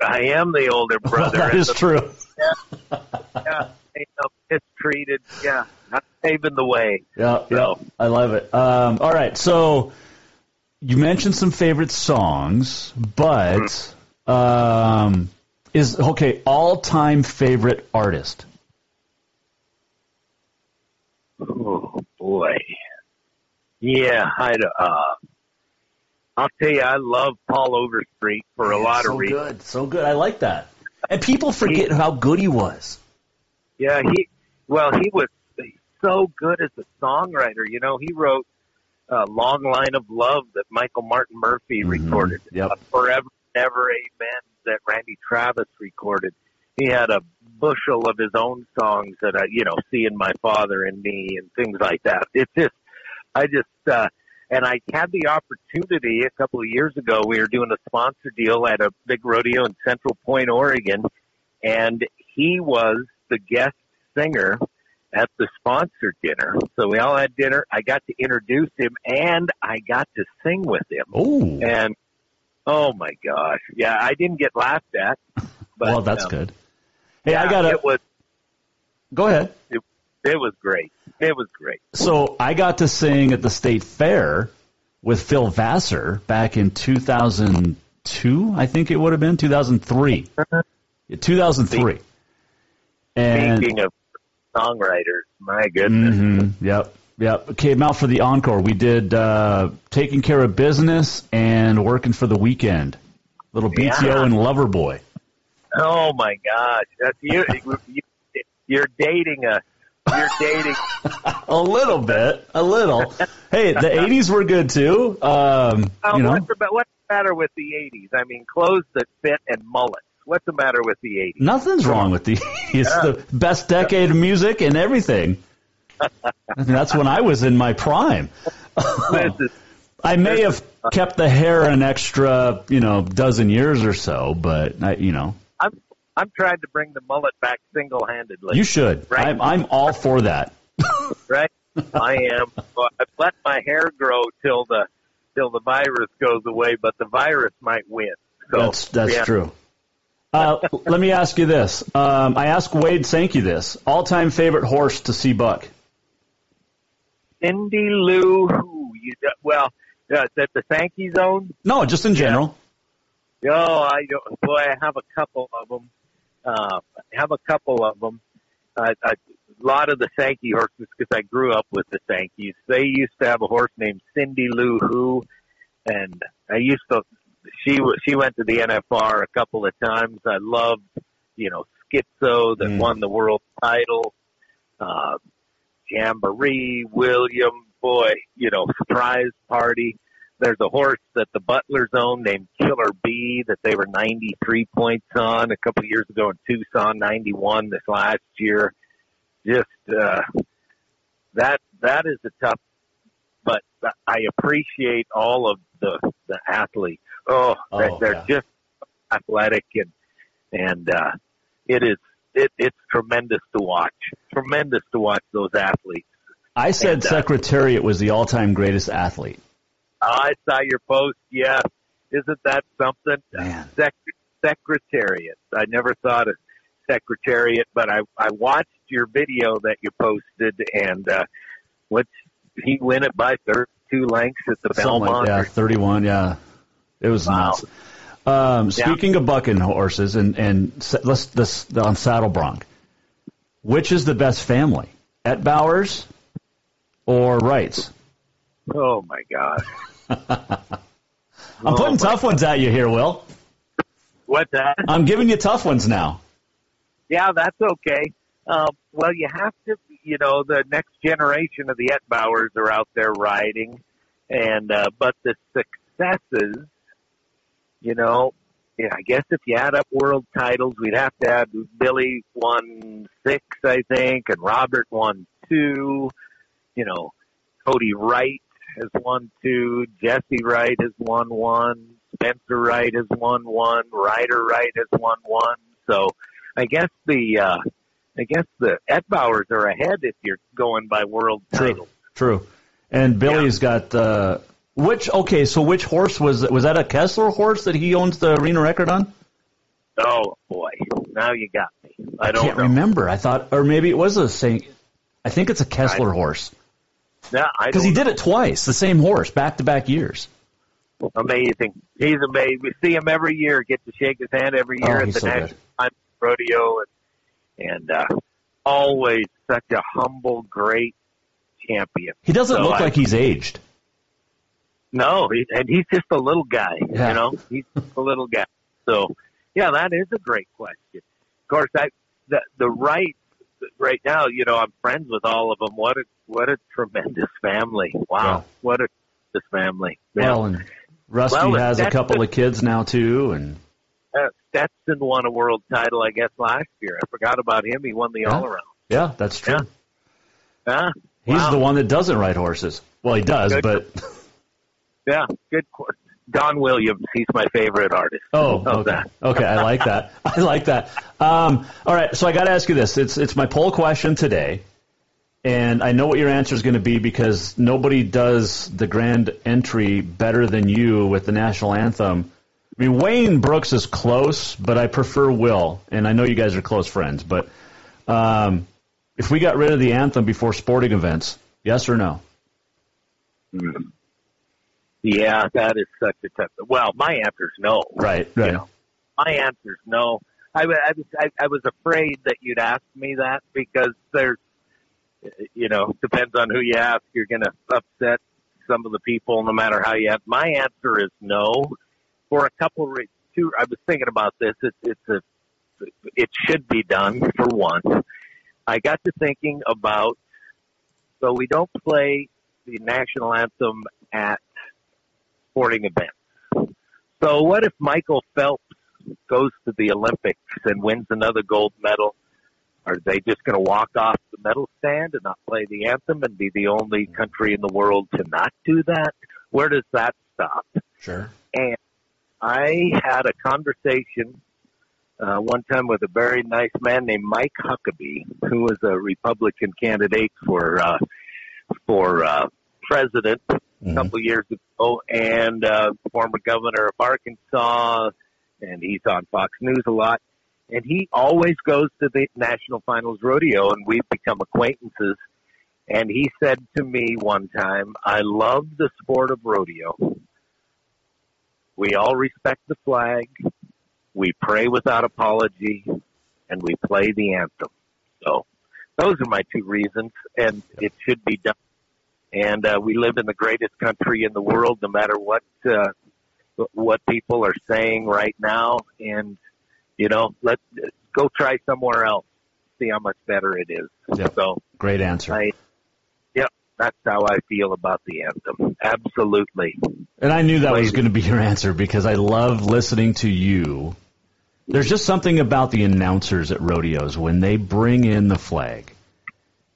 I am the older brother. that is the, true. Yeah, yeah, know, mistreated. Yeah, not paving the way. Yeah, so. yeah, I love it. Um, all right, so you mentioned some favorite songs, but mm-hmm. Um, is okay all time favorite artist? Oh boy, yeah, I uh, I'll tell you, I love Paul Overstreet for a lot so of reasons. So good, so good. I like that. And people forget he, how good he was. Yeah, he well, he was so good as a songwriter. You know, he wrote a "Long Line of Love" that Michael Martin Murphey mm-hmm. recorded. Yep. "Forever Never Amen" that Randy Travis recorded. He had a bushel of his own songs that I, you know, "Seeing My Father in Me" and things like that. It's just, I just. uh and I had the opportunity a couple of years ago. We were doing a sponsor deal at a big rodeo in Central Point, Oregon, and he was the guest singer at the sponsor dinner. So we all had dinner. I got to introduce him and I got to sing with him. Oh. And oh my gosh. Yeah, I didn't get laughed at. But, well, that's um, good. Hey, yeah, I got to. It was. Go ahead. It, it was great. It was great. So I got to sing at the state fair with Phil Vassar back in 2002 2002, I think it would have been 2003. 2003. And, Speaking of songwriters, my goodness. Mm-hmm, yep. Yep. Came out for the encore. We did uh, Taking Care of Business and Working for the Weekend. Little BTO yeah. and Loverboy. Oh my gosh. That's you, you you're dating a you're dating a little bit, a little. Hey, the '80s were good too. Um, uh, you know, what's the, what's the matter with the '80s? I mean, clothes that fit and mullets. What's the matter with the '80s? Nothing's wrong with the. It's yeah. the best decade of music and everything. That's when I was in my prime. I may have kept the hair an extra, you know, dozen years or so, but I, you know. I'm I'm trying to bring the mullet back single handedly. You should. Right? I'm I'm all for that. right. I am. I've let my hair grow till the till the virus goes away, but the virus might win. So, that's that's yeah. true. Uh, let me ask you this. Um, I asked Wade Sankey this. All time favorite horse to see buck? Cindy Lou. Who. You, well, uh, at the Sankey zone? No, just in general. Yeah. Oh, I don't. Boy, I have a couple of them. Uh, I have a couple of them. Uh, a lot of the Sankey horses because I grew up with the Sankeys. They used to have a horse named Cindy Lou Who, and I used to. She she went to the NFR a couple of times. I loved, you know, Schizo that mm. won the world title. Uh, Jamboree, William, boy, you know, surprise party. There's a horse that the Beutlers own named Killer B that they were 93 points on a couple of years ago in Tucson, 91 this last year. Just, uh, that, that is a tough, but I appreciate all of the, the athletes. Oh, oh they're, they're yeah. just athletic and, and, uh, it is, it, it's tremendous to watch. Tremendous to watch those athletes. I said and, uh, Secretariat was the all-time greatest athlete. I saw your post. Yeah, isn't that something? Man. Sec- Secretariat. I never thought of Secretariat, but I I watched your video that you posted, and uh, what he win it by thirty-two lengths at the Something Belmont. Like, yeah, thirty-one. Yeah, it was wow. nuts. Um, speaking yeah. of bucking horses, and and let's this on Saddle Bronc, which is the best family? Etbauers or Wrights? Oh my God! I'm putting oh tough ones at you here, Will. What's that? I'm giving you tough ones now. Yeah, that's okay. Um, well, you have to, you know, the next generation of the Etbauers are out there riding, and uh, but the successes, you know, yeah, I guess if you add up world titles, we'd have to add Billy won six, I think, and Robert won two you know, Cody Wright has won two, Jesse Wright has won one, Spencer Wright has won one, Ryder Wright has won one. So I guess the uh I guess the Etbauers are ahead if you're going by world titles. True. And Billy's yeah. got uh which okay, so which horse was was that a Kesler horse that he owns the arena record on? Oh boy, now you got me. I don't I can't know. remember. I thought, or maybe it was a Saint. I think it's a Kesler I, horse. Yeah, because he did it twice, the same horse, back to back years. Amazing. He's amazing. We see him every year. Get to shake his hand every year oh, at the so National Rodeo, and, and uh, always such a humble, great champion. He doesn't so look I, like he's aged. No, he, and he's just a little guy. Yeah. You know, he's a little guy. So, yeah, that is a great question. Of course, I the the right right now, you know, I'm friends with all of them. What a what a tremendous family! Wow, yeah. what a tremendous family. Well, and Rusty well, has a couple of kids now too, and uh, Stetson won a world title, I guess, last year. I forgot about him. He won the yeah. all around. Yeah, that's true. Yeah. He's wow. the one that doesn't ride horses. Well, he does, good. but yeah, good. Don Williams, he's my favorite artist. Oh, okay. okay, I like that. I like that. Um, all right, so I got to ask you this. It's it's my poll question today, and I know what your answer is going to be because nobody does the grand entry better than you with the national anthem. I mean, Wayne Brooks is close, but I prefer Will, and I know you guys are close friends. But um, if we got rid of the anthem before sporting events, yes or no? Mm-hmm. Yeah, that is such a tough. Well, my answer's no. Right, right. You know, my answer's no. I, I was I, I was afraid that you'd ask me that because there's, you know, depends on who you ask. You're going to upset some of the people, no matter how you ask. My answer is no, for a couple of reasons. Two, I was thinking about this. It's it's a it should be done for one. I got to thinking about so we don't play the national anthem at sporting events. So what if Michael Phelps goes to the Olympics and wins another gold medal? Are they just going to walk off the medal stand and not play the anthem and be the only country in the world to not do that? Where does that stop? Sure. And I had a conversation uh, one time with a very nice man named Mike Huckabee, who was a Republican candidate for uh, for uh, president a couple years ago, and uh, former governor of Arkansas, and he's on Fox News a lot. And he always goes to the National Finals Rodeo, and we've become acquaintances. And he said to me one time, I love the sport of rodeo. We all respect the flag. We pray without apology and we play the anthem. So those are my two reasons and it should be done. And, uh, we live in the greatest country in the world, no matter what, uh, what people are saying right now. And, you know, let's go try somewhere else, see how much better it is. Yep. So Great answer. I, yep, that's how I feel about the anthem. Absolutely. And I knew that was going to be your answer because I love listening to you. There's just something about the announcers at rodeos when they bring in the flag.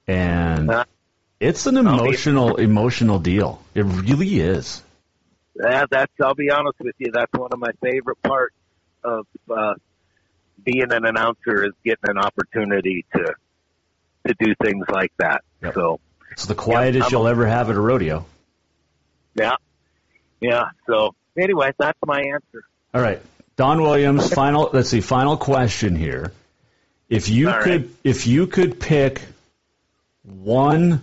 And it's an emotional emotional deal. It really is. Yeah, that's I'll be honest with you. That's one of my favorite parts of uh, being an announcer is getting an opportunity to to do things like that. So It's the quietest I'm- you'll ever have at a rodeo. yeah, yeah. So anyway, that's my answer. All right. Don Williams, final let's see, final question here. If you All right. could if you could pick one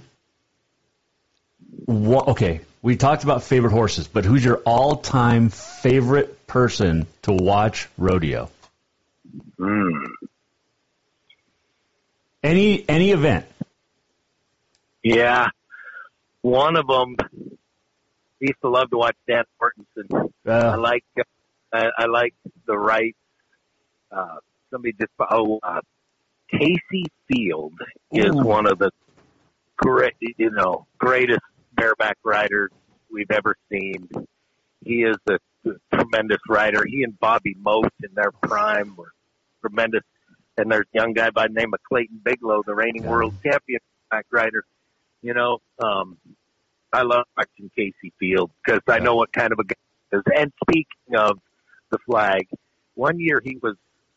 one okay, we talked about favorite horses, but who's your all-time favorite person to watch rodeo? Mm. Any any event. Yeah, one of them. Used to love to watch Dan Mortensen. Uh, I like I, I like the right. Uh, somebody just oh uh, Kaycee Feild is Ooh. one of the great you know greatest bareback riders we've ever seen. He is a tremendous rider. He and Bobby Mote in their prime were tremendous. And there's a young guy by the name of Clayton Bigelow, the reigning world champion back rider. You know, um, I love watching Kaycee Feild because I know what kind of a guy he is. And speaking of the flag, one year he was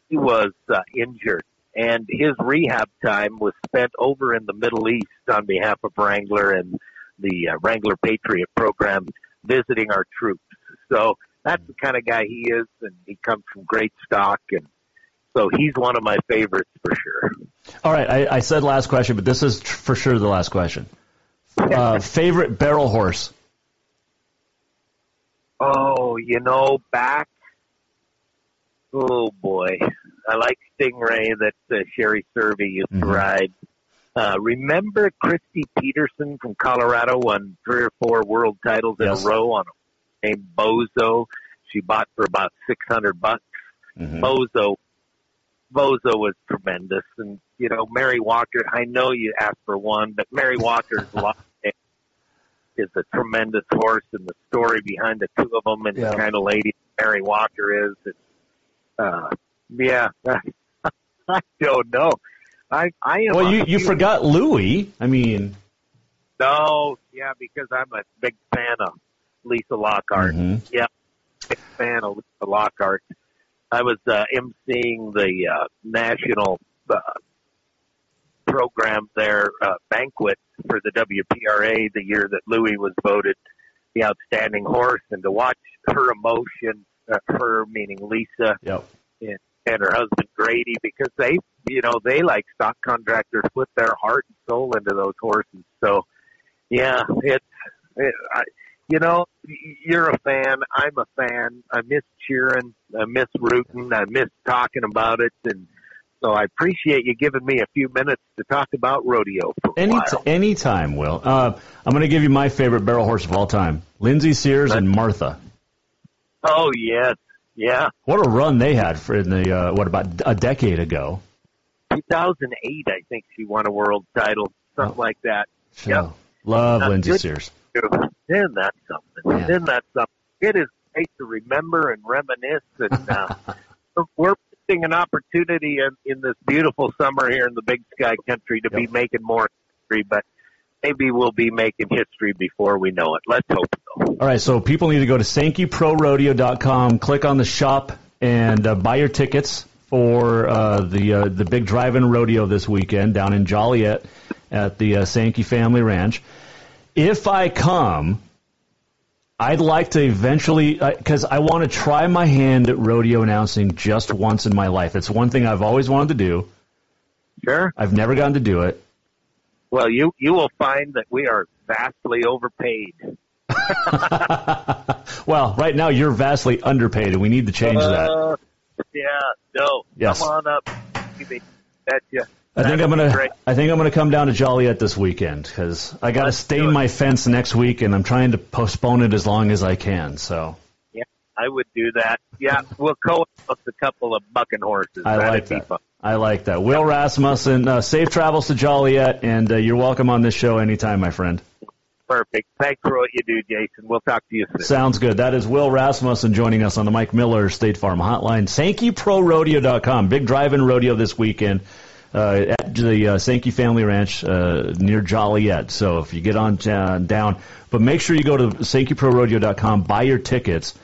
he was uh, injured, and his rehab time was spent over in the Middle East on behalf of Wrangler and the uh, Wrangler Patriot program, visiting our troops. So that's the kind of guy he is, and he comes from great stock, and so he's one of my favorites for sure. All right, I, I said last question, but this is tr- for sure the last question. Uh, favorite barrel horse? Oh, you know, back. Oh boy, I like Stingray that uh, Sherry Cervi used to ride. Uh, remember Kristie Peterson from Colorado won three or four world titles in Yes. a row on a named Bozo. She bought for about six hundred bucks. Bozo, Bozo was tremendous, and you know Mary Walker. I know you asked for one, but Mary Walker's lot is a tremendous horse, and the story behind the two of them, and Yeah. the kind of lady Mary Walker is. And, uh, yeah, I don't know. I I am. Well, you, you forgot Louis. I mean, No, yeah, because I'm a big fan of Lisa Lockhart. Mm-hmm. Yeah, big fan of Lisa Lockhart. I was uh, emceeing the uh, national uh, program there, uh, banquet for the WPRA the year that Louis was voted the outstanding horse, and to watch her emotion, uh, her meaning Lisa, Yep. and, and her husband Grady, because they, you know, they like stock contractors put their heart and soul into those horses. So, yeah, it's it, I, you know, you're a fan. I'm a fan. I miss cheering. I miss rooting. I miss talking about it. And so I appreciate you giving me a few minutes to talk about rodeo for a Any while. anytime, Will. Uh, I'm going to give you my favorite barrel horse of all time: Lindsay Sears and Martha. Oh yes, yeah. What a run they had for in the uh, what about a decade ago? 2008, I think she won a world title, something like that. Yep. Love Uh, Lindsay. Sears. Isn't that something? Yeah. Isn't that something? It is great to remember and reminisce, and uh, we're missing an opportunity in, in this beautiful summer here in the Big Sky Country to be making more history, but maybe we'll be making history before we know it. Let's hope so. All right, so people need to go to SankeyProRodeo.com, click on the shop, and uh, buy your tickets for uh, the uh, the big drive-in rodeo this weekend down in Joliet at the uh, Sankey Family Ranch. If I come, I'd like to eventually, because I want to try my hand at rodeo announcing just once in my life. It's one thing I've always wanted to do. Sure. I've never gotten to do it. Well, you you will find that we are vastly overpaid. Well, right now you're vastly underpaid, and we need to change that. Uh, yeah, no. Yes. Come on up. Bet you. I think I'm gonna. I think I'm gonna come down to Joliet this weekend because I got to stain my fence next week, and I'm trying to postpone it as long as I can. So Yeah, I would do that. Yeah, we'll co with a couple of bucking horses. I That'd like that. fun. I like that. Will Rasmussen, uh, safe travels to Joliet, and uh, you're welcome on this show anytime, my friend. Perfect. Thanks for what you do, Jason. We'll talk to you soon. Sounds good. That is Will Rasmussen joining us on the Mike Miller State Farm Hotline. SankeyProRodeo.com. Big drive-in rodeo this weekend uh, at the uh, Sankey Family Ranch uh, near Joliet. So if you get on uh, down, but make sure you go to SankeyProRodeo.com, buy your tickets,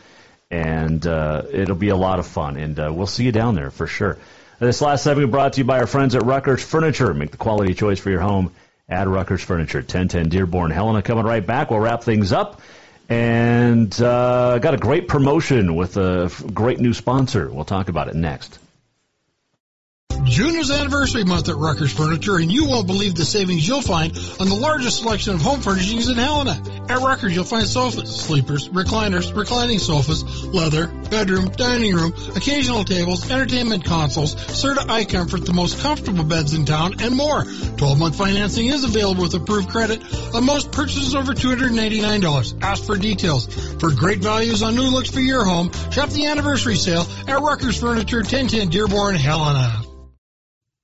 and uh, it'll be a lot of fun. And uh, we'll see you down there for sure. This last segment brought to you by our friends at Ruckers Furniture. Make the quality choice for your home at Ruckers Furniture, 1010 Dearborn. Helena coming right back. We'll wrap things up. And uh, got a great promotion with a great new sponsor. We'll talk about it next. June is anniversary month at Ruckers Furniture, and you won't believe the savings you'll find on the largest selection of home furnishings in Helena. At Ruckers, you'll find sofas, sleepers, recliners, reclining sofas, leather, bedroom, dining room, occasional tables, entertainment consoles, Serta iComfort, the most comfortable beds in town, and more. 12-month financing is available with approved credit on most purchases over $289. Ask for details. For great values on new looks for your home, shop the anniversary sale at Ruckers Furniture, 1010 Dearborn, Helena.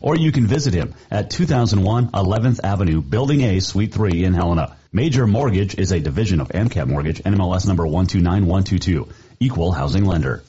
or you can visit him at 2001 11th Avenue, Building A, Suite 3 in Helena. Major Mortgage is a division of AMCAP Mortgage, NMLS number 129122, equal housing lender.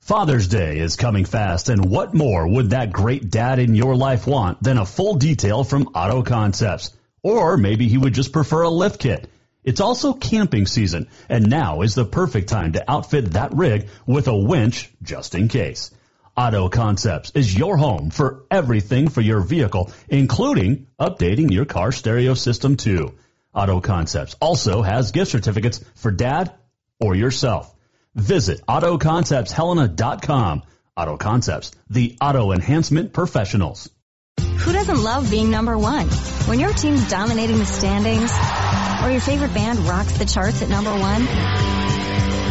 Father's Day is coming fast, and what more would that great dad in your life want than a full detail from Auto Concepts? Or maybe he would just prefer a lift kit. It's also camping season, and now is the perfect time to outfit that rig with a winch just in case. Auto Concepts is your home for everything for your vehicle, including updating your car stereo system too. Auto Concepts also has gift certificates for dad or yourself. Visit AutoConceptsHelena.com. Auto Concepts, the auto enhancement professionals. Who doesn't love being number one? When your team's dominating the standings, or your favorite band rocks the charts at number one,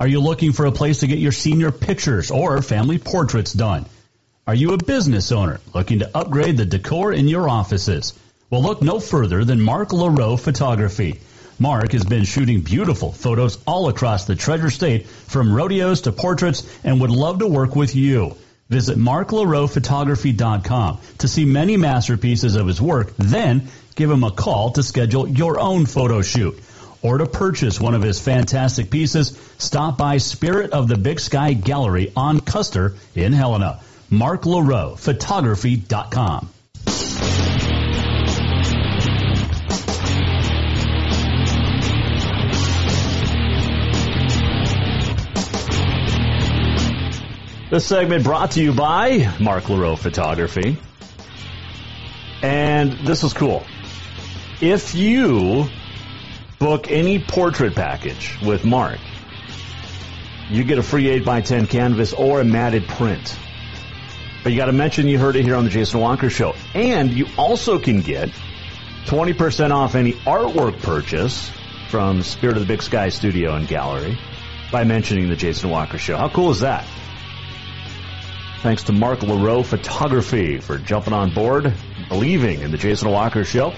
Are you looking for a place to get your senior pictures or family portraits done? Are you a business owner looking to upgrade the decor in your offices? Well, look no further than Mark LaRoe Photography. Mark has been shooting beautiful photos all across the Treasure State, from rodeos to portraits, and would love to work with you. Visit marklaroephotography.com to see many masterpieces of his work. Then give him a call to schedule your own photo shoot. Or to purchase one of his fantastic pieces, stop by Spirit of the Big Sky Gallery on Custer in Helena. Mark LaRoe, photography.com. This segment brought to you by Mark LaRoe Photography. And this is cool. If you book any portrait package with Mark, you get a free 8x10 canvas or a matted print. But you got to mention you heard it here on the Jason Walker Show. And you also can get 20% off any artwork purchase from Spirit of the Big Sky Studio and Gallery by mentioning the Jason Walker Show. How cool is that? Thanks to Mark LaRoe Photography for jumping on board, believing in the Jason Walker Show.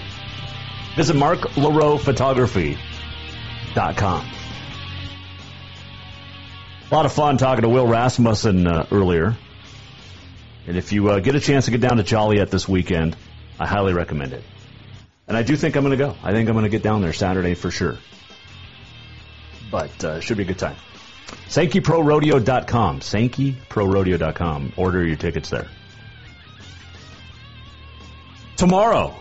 Visit marklaroephotography.com. A lot of fun talking to Will Rasmussen uh, earlier. And if you uh, get a chance to get down to Joliet this weekend, I highly recommend it. And I do think I'm going to go. I think I'm going to get down there Saturday for sure. But uh, should be a good time. SankeyProRodeo.com. SankeyProRodeo.com. Order your tickets there. Tomorrow,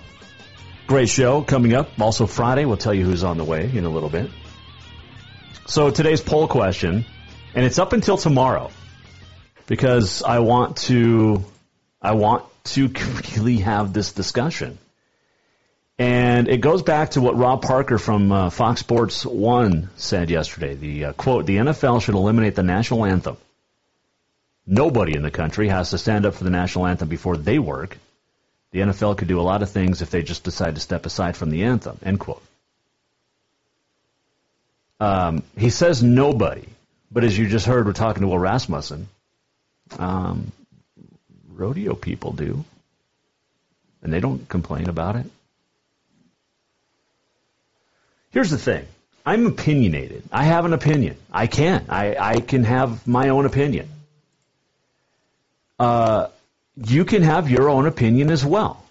great show coming up. Also Friday, we'll tell you who's on the way in a little bit. So today's poll question, and it's up until tomorrow because I want to, I want to really have this discussion. And it goes back to what Rob Parker from uh, Fox Sports 1 said yesterday. The uh, quote, the NFL should eliminate the national anthem. Nobody in the country has to stand up for the national anthem before they work. The NFL could do a lot of things if they just decide to step aside from the anthem. End quote. Um, he says nobody, but as you just heard, we're talking to Will Rasmussen. Um, rodeo people do, and they don't complain about it. Here's the thing. I'm opinionated. I have an opinion. I can. I, I can have my own opinion. Uh, you can have your own opinion as well.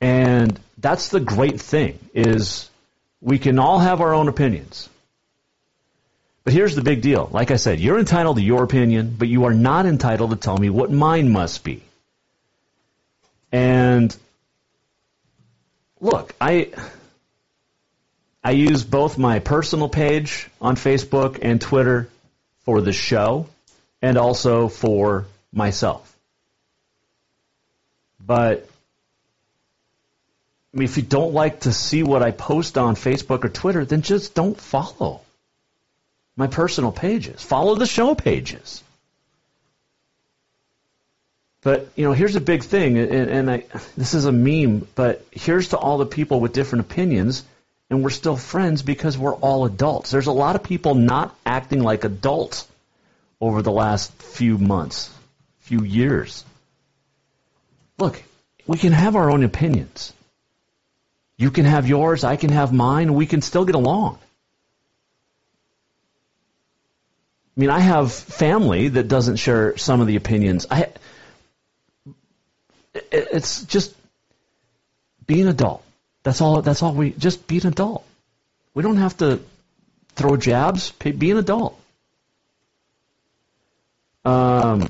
And that's the great thing is we can all have our own opinions. But here's the big deal. Like I said, you're entitled to your opinion, but you are not entitled to tell me what mine must be. And look, I I use both my personal page on Facebook and Twitter for the show and also for myself. But I mean, if you don't like to see what I post on Facebook or Twitter, then just don't follow my personal pages. Follow the show pages. But you know, here's a big thing, and, and I, this is a meme. But here's to all the people with different opinions and we're still friends because we're all adults. There's a lot of people not acting like adults over the last few months, few years. Look, we can have our own opinions. You can have yours, I can have mine, we can still get along. I mean, I have family that doesn't share some of the opinions. I, it's just being an adult. That's all. That's all. We just be an adult. We don't have to throw jabs. Be an adult. Um,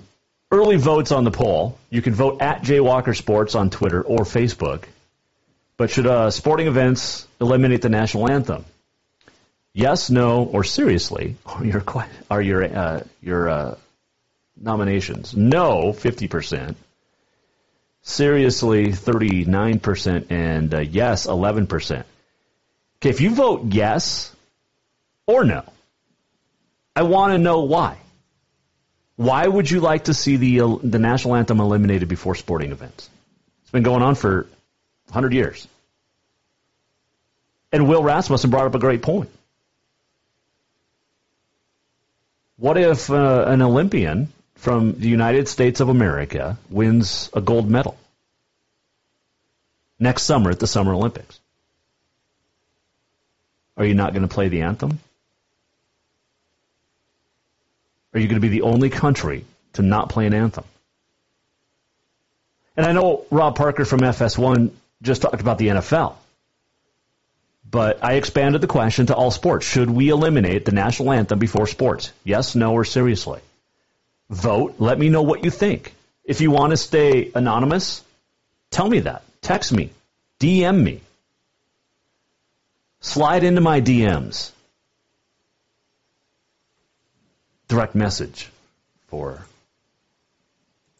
early votes on the poll. You can vote at Jay Walker Sports on Twitter or Facebook. But should uh, sporting events eliminate the national anthem? Yes, no, or seriously are your are your uh, your uh, nominations? No, fifty percent. seriously 39%, and uh, yes 11%. Okay, if you vote yes or no, I want to know why. Why would you like to see the the national anthem eliminated before sporting events? It's been going on for 100 years. And Will Rasmussen brought up a great point. What if uh, an Olympian from the United States of America wins a gold medal next summer at the Summer Olympics? Are you not going to play the anthem? Are you going to be the only country to not play an anthem? And I know Rob Parker from FS1 just talked about the NFL. But I expanded the question to all sports. Should we eliminate the national anthem before sports? Yes, no, or seriously? Vote. Let me know what you think. If you want to stay anonymous, tell me that. Text me. DM me. Slide into my DMs. Direct message for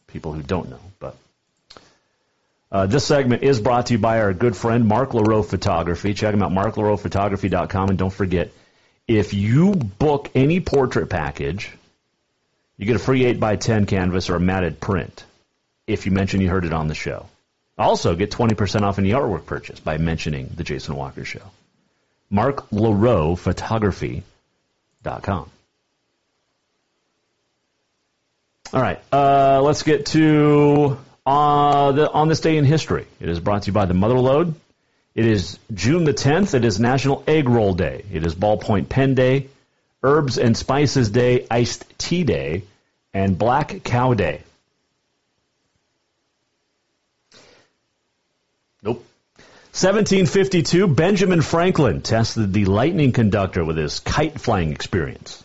people who don't know, but uh, this segment is brought to you by our good friend Mark LaRoe Photography. Check him out, marklaroephotography.com. And don't forget, if you book any portrait package, you get a free 8x10 canvas or a matted print if you mention you heard it on the show. Also, get 20% off any artwork purchase by mentioning The Jason Walker Show. Mark LaRoe Photography.com. All right, uh, let's get to uh, the, on this day in history. It is brought to you by the Motherlode. It is June the 10th. It is National Egg Roll Day. It is Ballpoint Pen Day, Herbs and Spices Day, Iced Tea Day, and Black Cow Day. Nope. 1752, Benjamin Franklin tested the lightning conductor with his kite flying experience.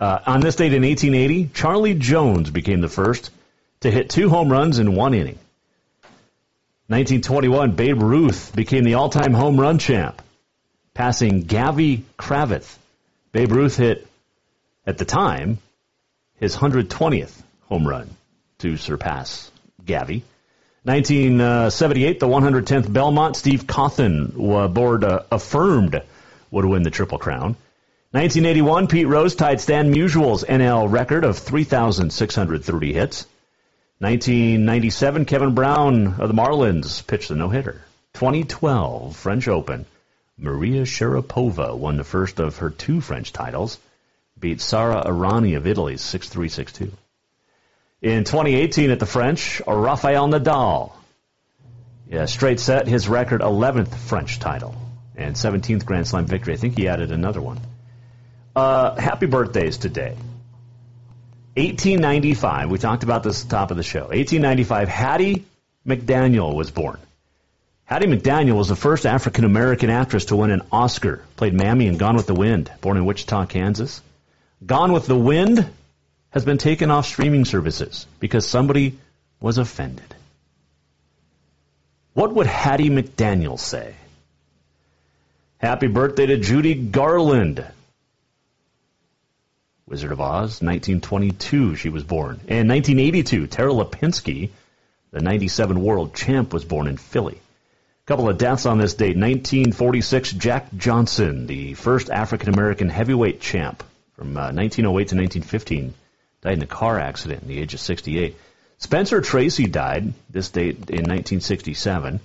Uh, on this date in 1880, Charlie Jones became the first to hit two home runs in one inning. 1921, Babe Ruth became the all-time home run champ, passing Gavy Cravath. Babe Ruth hit, at the time, his 120th home run to surpass Gavy. 1978, the 110th Belmont, Steve Cauthen, board uh, affirmed would win the Triple Crown. 1981, Pete Rose tied Stan Musial's NL record of 3,630 hits. 1997, Kevin Brown of the Marlins pitched the no-hitter. 2012, French Open, Maria Sharapova won the first of her two French titles, beat Sara Errani of Italy 6-3, 6-2. In 2018 at the French, Rafael Nadal, yeah, straight set, his record 11th French title and 17th Grand Slam victory. I think he added another one. Uh, happy birthdays today. 1895, we talked about this at the top of the show. 1895, Hattie McDaniel was born. Hattie McDaniel was the first African American actress to win an Oscar. Played Mammy in Gone with the Wind, born in Wichita, Kansas. Gone with the Wind has been taken off streaming services because somebody was offended. What would Hattie McDaniel say? Happy birthday to Judy Garland. Wizard of Oz, 1922 she was born. And 1982, Tara Lipinski, the 97 world champ, was born in Philly. A couple of deaths on this date. 1946, Jack Johnson, the first African American heavyweight champ from uh, 1908 to 1915, died in a car accident at the age of 68. Spencer Tracy died this date in 1967.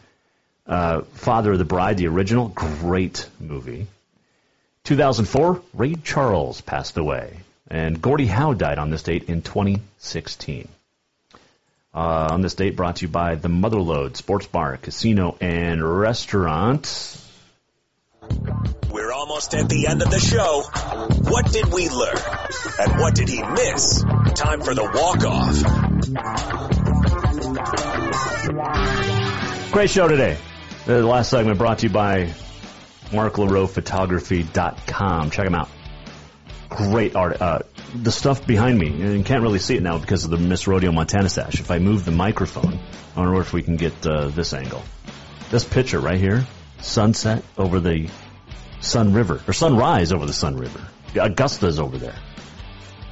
Uh, Father of the Bride, the original, great movie. 2004, Ray Charles passed away. And Gordie Howe died on this date in 2016. Uh, on this date, brought to you by the Motherlode Sports Bar, Casino, and Restaurant. We're almost at the end of the show. What did we learn? And what did he miss? Time for the walk-off. Great show today. The last segment brought to you by MarkLaRoePhotography.com. Check him out great art. Uh, the stuff behind me, and you can't really see it now because of the Miss Rodeo Montana sash. If I move the microphone, I know if we can get uh, this angle. This picture right here, sunset over the Sun River, or sunrise over the Sun River. Augusta's over there.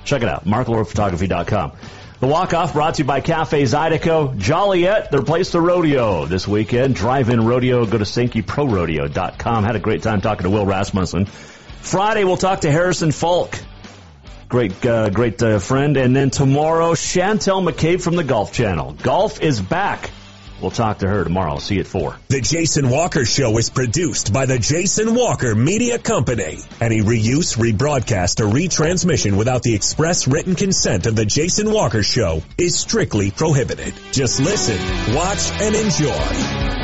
Check it out, marklaroephotography.com. The walk-off brought to you by Cafe Zydeco. Joliet, their place to rodeo this weekend. Drive-in rodeo. Go to SankeyProRodeo.com. Had a great time talking to Will Rasmussen. Friday, we'll talk to Harrison Falk. Great, uh, great uh, friend. And then tomorrow, Chantel McCabe from the Golf Channel. Golf is back. We'll talk to her tomorrow. See you at 4. The Jason Walker Show is produced by the Jason Walker Media Company. Any reuse, rebroadcast, or retransmission without the express written consent of the Jason Walker Show is strictly prohibited. Just listen, watch, and enjoy.